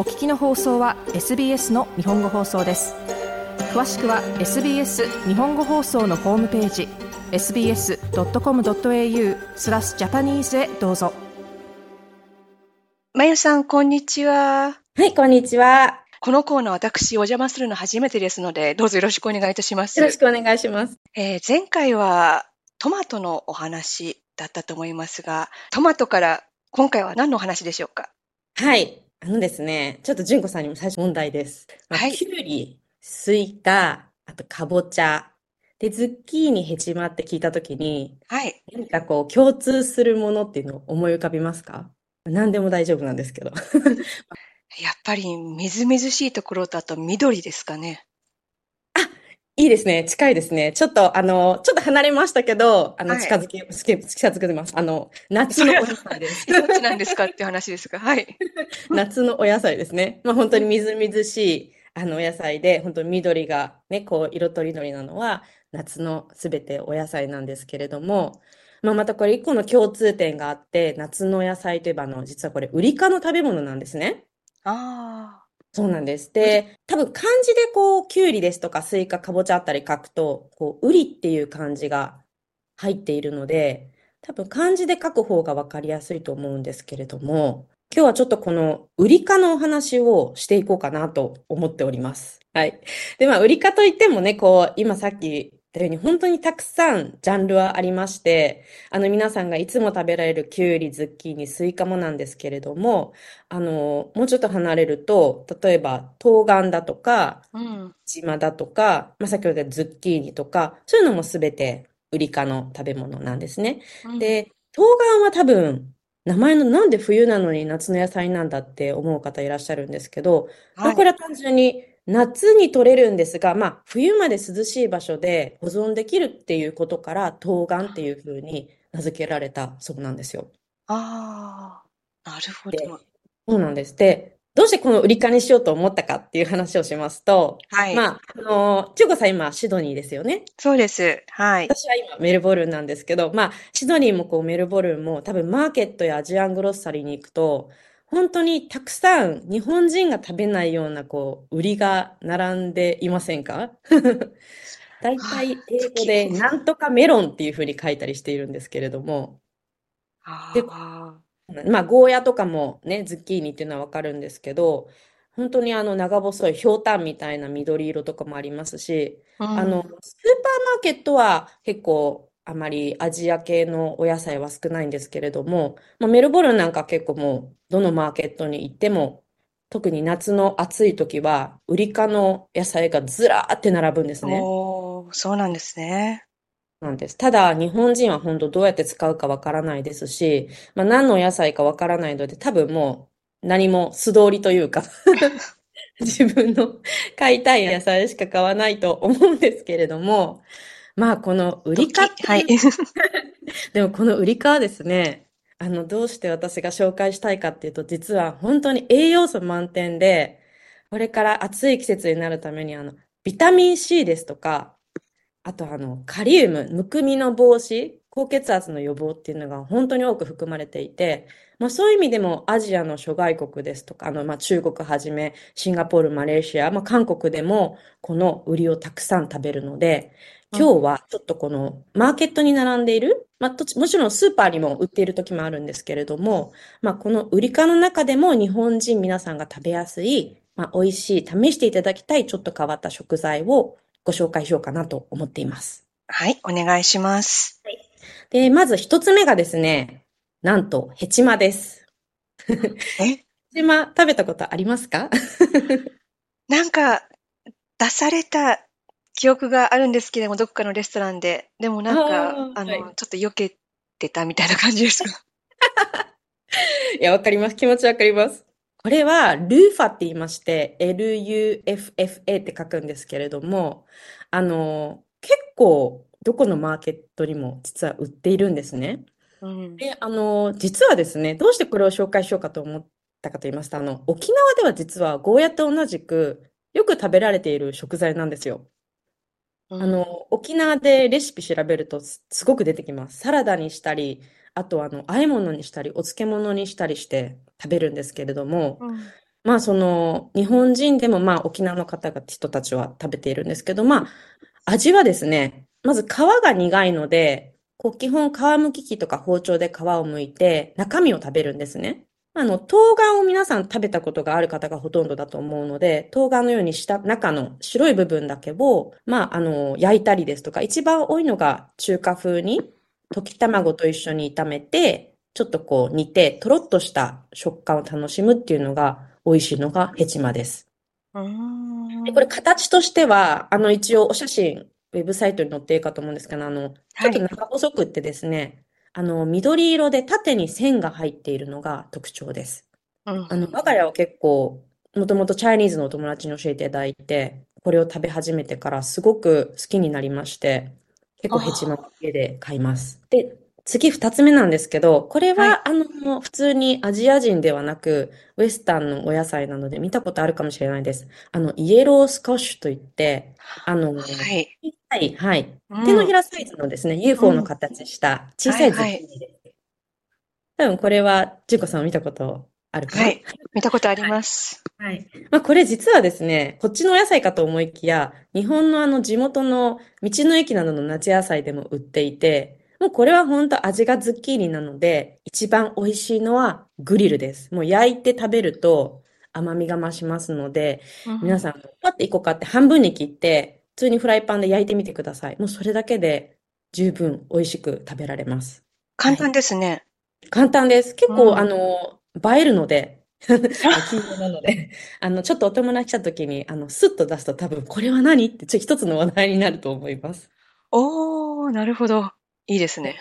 お聞きの放送は SBS の日本語放送です詳しくは SBS 日本語放送のホームページ sbs.com.au スラスジャパニーズへどうぞまゆさん、こんにちは。はい、こんにちは。このコーナー私お邪魔するの初めてですので、どうぞよろしくお願いいたします。よろしくお願いします。えー、前回はトマトのお話だったと思いますが、トマトから今回は何のお話でしょうか？はい。あのですね、ちょっと純子さんにも最初問題です。まあ、はい。きゅうり、スイカ、あとかぼちゃ、で、ズッキーニ、ヘチマって聞いたときに、はい。何かこう共通するものっていうのを思い浮かびますか？何でも大丈夫なんですけど。やっぱりみずみずしいところとあと緑ですかね。あ、いいですね。近いですね。ちょっと、あの、ちょっと離れましたけど、あの、近づき、近づけてます。あの、夏のお野菜です。どっちなんですかっていう話ですが、はい。夏のお野菜ですね。まあ本当にみずみずしい、あの、お野菜で、本当に緑がね、こう、色とりどりなのは、夏の食べ物お野菜なんですけれども、まあ、またこれ一個の共通点があって、夏の野菜といえば、あの、実はこれ、ウリ科の食べ物なんですね。ああ。そうなんです。で、多分漢字でこう、きゅうりですとかスイカ、かぼちゃあったり書くと、こう、ウリっていう漢字が入っているので、多分漢字で書く方がわかりやすいと思うんですけれども、今日はちょっとこのウリ科のお話をしていこうかなと思っております。はい。で、まあ、ウリ科といってもね、こう、今さっきというように本当にたくさんジャンルはありまして、あの皆さんがいつも食べられるキュウリ、ズッキーニ、スイカもなんですけれども、あの、もうちょっと離れると、例えば冬瓜だとか、うん、縞瓜だとか、まあ、先ほど言ったズッキーニとか、そういうのもすべてウリ科の食べ物なんですね。うん、で、冬瓜は多分、名前のなんで冬なのに夏の野菜なんだって思う方いらっしゃるんですけど、はい、これは単純に夏に取れるんですが、まあ、冬まで涼しい場所で保存できるっていうことから、冬瓜っていうふうに名付けられたそうなんですよ。ああ、なるほど。そうなんです。で、どうしてこの売り化にしようと思ったかっていう話をしますと、はい。まあ、あの、千代子さん今シドニーですよね。そうです。はい。私は今メルボルンなんですけど、まあ、シドニーもこうメルボルンも多分マーケットやアジアングロッサリーに行くと、本当にたくさん日本人が食べないようなこう売りが並んでいませんか？大体英語でなんとかメロンっていうふうに書いたりしているんですけれども。で、まあゴーヤとかもね、ズッキーニっていうのはわかるんですけど、本当にあの長細いひょうたんみたいな緑色とかもありますし、うん、あの、スーパーマーケットは結構あまりアジア系のお野菜は少ないんですけれども、まあ、メルボルンなんか結構もうどのマーケットに行っても、特に夏の暑い時は、ウリ科の野菜がずらーって並ぶんですね。おそうなんですね。なんです。ただ、日本人は本当どうやって使うかわからないですし、まあ、何の野菜かわからないので、多分もう何も素通りというか 自分の買いたい野菜しか買わないと思うんですけれども、まあ、この売りか、はい。でもこの売りかはですね、あの、どうして私が紹介したいかっていうと、実は本当に栄養素満点で、これから暑い季節になるために、あの、ビタミン C ですとか、あとあの、カリウム、むくみの防止、高血圧の予防っていうのが本当に多く含まれていて、まあそういう意味でもアジアの諸外国ですとか、あの、まあ中国はじめ、シンガポール、マレーシア、まあ韓国でもこの売りをたくさん食べるので、今日はちょっとこのマーケットに並んでいる、まあ、もちろんスーパーにも売っている時もあるんですけれども、まあ、この売り場の中でも日本人皆さんが食べやすい、まあ、美味しい、試していただきたいちょっと変わった食材をご紹介しようかなと思っています。はい、お願いします。はい、で、まず一つ目がですね、なんと、ヘチマです。え？ヘチマ食べたことありますか？なんか、出された記憶があるんですけれども、どこかのレストランで。でもなんか、ああの、はい、ちょっと避けてたみたいな感じですか？いや、わかります。気持ちわかります。これは、ルーファって言いまして、LUFFA って書くんですけれども、あの、結構、どこのマーケットにも実は売っているんですね。うん、で、あの、実はですね、どうしてこれを紹介しようかと思ったかと言いますと、あの、沖縄では実はゴーヤと同じく、よく食べられている食材なんですよ。あの、沖縄でレシピ調べるとすすごく出てきます。サラダにしたり、あとあの、和え物にしたり、お漬物にしたりして食べるんですけれども、うん。まあその、日本人でもまあ沖縄の方が、人たちは食べているんですけど、まあ味はですね、まず皮が苦いので、こう基本皮むき器とか包丁で皮を剥いて中身を食べるんですね。あの、冬瓜を皆さん食べたことがある方がほとんどだと思うので、冬瓜のようにした中の白い部分だけを、まあ、あの、焼いたりですとか、一番多いのが中華風に溶き卵と一緒に炒めて、ちょっとこう煮て、とろっとした食感を楽しむっていうのが美味しいのがヘチマです。で、これ形としては、あの一応お写真、ウェブサイトに載っているかと思うんですけど、あの、ちょっと長細くってですね、あの、緑色で縦に線が入っているのが特徴です。あの、我が家は結構、もともとチャイニーズのお友達に教えていただいて、これを食べ始めてからすごく好きになりまして、結構ヘチマを家で買います。で、次二つ目なんですけど、これは、あの、普通にアジア人ではなく、ウエスタンのお野菜なので見たことあるかもしれないです。あの、イエロースコッシュといって、あの、はい。はい、はい。手のひらサイズのですね、UFO の形した小さいズッキーニです。多分これは、ジュコさん見たことあるかな？はい。見たことあります。はい。まあ、これ実はですね、こっちのお野菜かと思いきや、日本のあの地元の道の駅などの夏野菜でも売っていて、もうこれは本当味がズッキーニなので、一番美味しいのはグリルです。もう焼いて食べると甘みが増しますので、皆さん、パッて一個買って半分に切って、普通にフライパンで焼いてみてください。もうそれだけで十分美味しく食べられます。簡単ですね。はい、簡単です。結構、うん、あの、映えるので、なので、あの、ちょっとお友達来た時に、あの、スッと出すと多分、これは何って、ちょ、一つの話題になると思います。おー、なるほど。いいですね。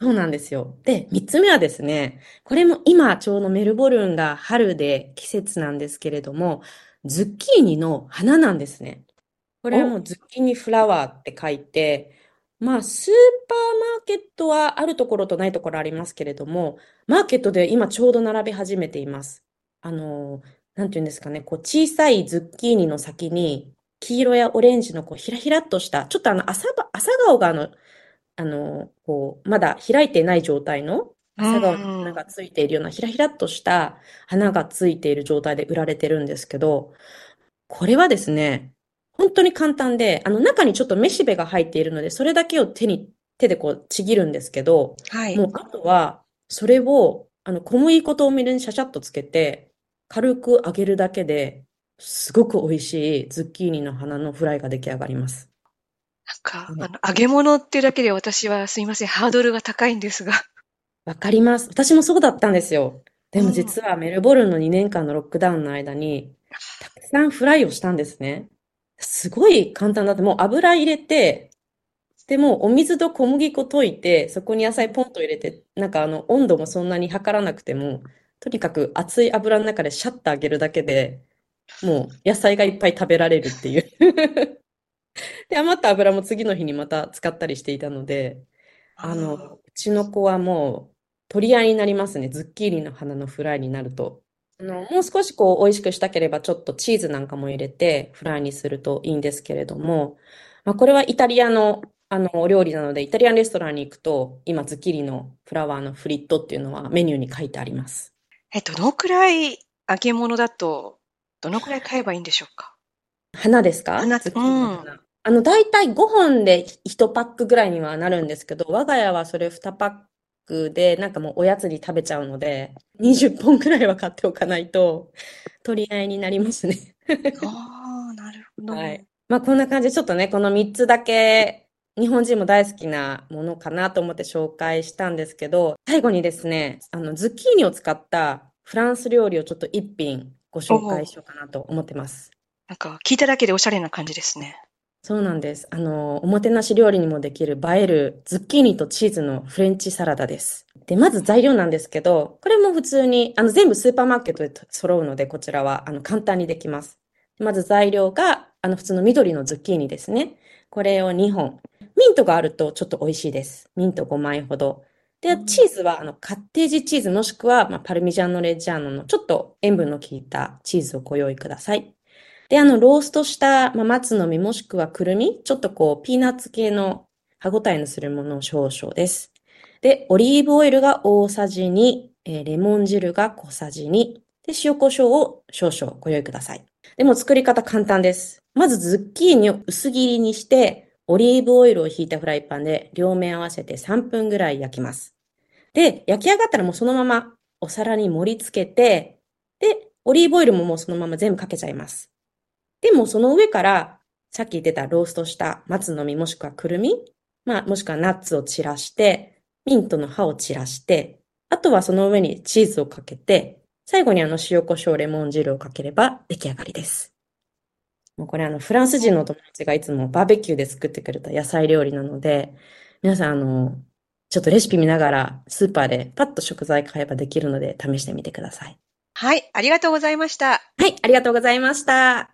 そうなんですよ。で、三つ目はですね、これも今ちょうどメルボルンが春で季節なんですけれども、ズッキーニの花なんですね。これはもうズッキーニフラワーって書いて、まあ、スーパーマーケットはあるところとないところありますけれども、マーケットで今ちょうど並び始めています。あの、なんていうんですかね、こう小さいズッキーニの先に、黄色やオレンジのこうひらひらっとした、ちょっとあの朝朝顔があの、あの、こう、まだ開いてない状態の朝顔の花がついているようなひらひらっとした花がついている状態で売られてるんですけど、これはですね、本当に簡単で、あの中にちょっとめしべが入っているので、それだけを手に、手でこうちぎるんですけど、はい。もうあとは、それを、あの小麦粉とお水にシャシャッとつけて、軽く揚げるだけで、すごく美味しいズッキーニの花のフライが出来上がります。なんか、あの、揚げ物っていうだけで私はすいません、ハードルが高いんですが。わかります。私もそうだったんですよ。でも実はメルボルンの2年間のロックダウンの間に、たくさんフライをしたんですね。すごい簡単だって、もう油入れて、で、もうお水と小麦粉溶いて、そこに野菜ポンと入れて、なんかあの、温度もそんなに測らなくても、とにかく熱い油の中でシャッと揚げるだけで、もう野菜がいっぱい食べられるっていう で、余った油も次の日にまた使ったりしていたので、あの、うちの子はもう取り合いになりますね。ズッキーニの花のフライになると。あの、もう少しこう美味しくしたければちょっとチーズなんかも入れてフライにするといいんですけれども、まあ、これはイタリアのあの、お料理なので、イタリアンレストランに行くと、今、ズッキーニのフラワーのフリットっていうのはメニューに書いてあります。え、どのくらい揚げ物だと、どのくらい買えばいいんでしょうか？花ですか？花、ズッキーニの花。うん、あの、だいたい5本で1パックぐらいにはなるんですけど、我が家はそれ2パックで、なんかもうおやつに食べちゃうので、20本くらいは買っておかないと、取り合いになりますね。ああ、なるほど。はい。まあこんな感じでちょっとね、この3つだけ日本人も大好きなものかなと思って紹介したんですけど、最後にですね、あの、ズッキーニを使ったフランス料理をちょっと一品ご紹介しようかなと思ってます。なんか聞いただけでおしゃれな感じですね。そうなんです。あの、おもてなし料理にもできる映えるズッキーニとチーズのフレンチサラダです。で、まず材料なんですけど、これも普通に、あの、全部スーパーマーケットで揃うので、こちらは、あの、簡単にできます。まず材料が、あの、普通の緑のズッキーニですね。これを2本。ミントがあるとちょっと美味しいです。ミント5枚ほど。で、チーズは、あの、カッテージチーズもしくは、まあ、パルミジャーノ・レッジャーノのちょっと塩分の効いたチーズをご用意ください。で、あの、ローストした、まあ、松の実もしくはくるみ、ちょっとこう、ピーナッツ系の歯ごたえのするものを少々です。で、オリーブオイルが大さじ2、えー、レモン汁が小さじ2、で、塩コショウを少々ご用意ください。でも作り方簡単です。まずズッキーニを薄切りにして、オリーブオイルを引いたフライパンで両面合わせて3分ぐらい焼きます。で、焼き上がったらもうそのままお皿に盛り付けて、で、オリーブオイルももうそのまま全部かけちゃいます。で、もその上から、さっき言ってたローストした松の実もしくはくるみ、まあ、もしくはナッツを散らして、ミントの葉を散らして、あとはその上にチーズをかけて、最後にあの塩コショウレモン汁をかければ出来上がりです。もうこれあのフランス人の友達がいつもバーベキューで作ってくれた野菜料理なので、皆さんあの、ちょっとレシピ見ながらスーパーでパッと食材買えばできるので試してみてください。はい、ありがとうございました。はい、ありがとうございました。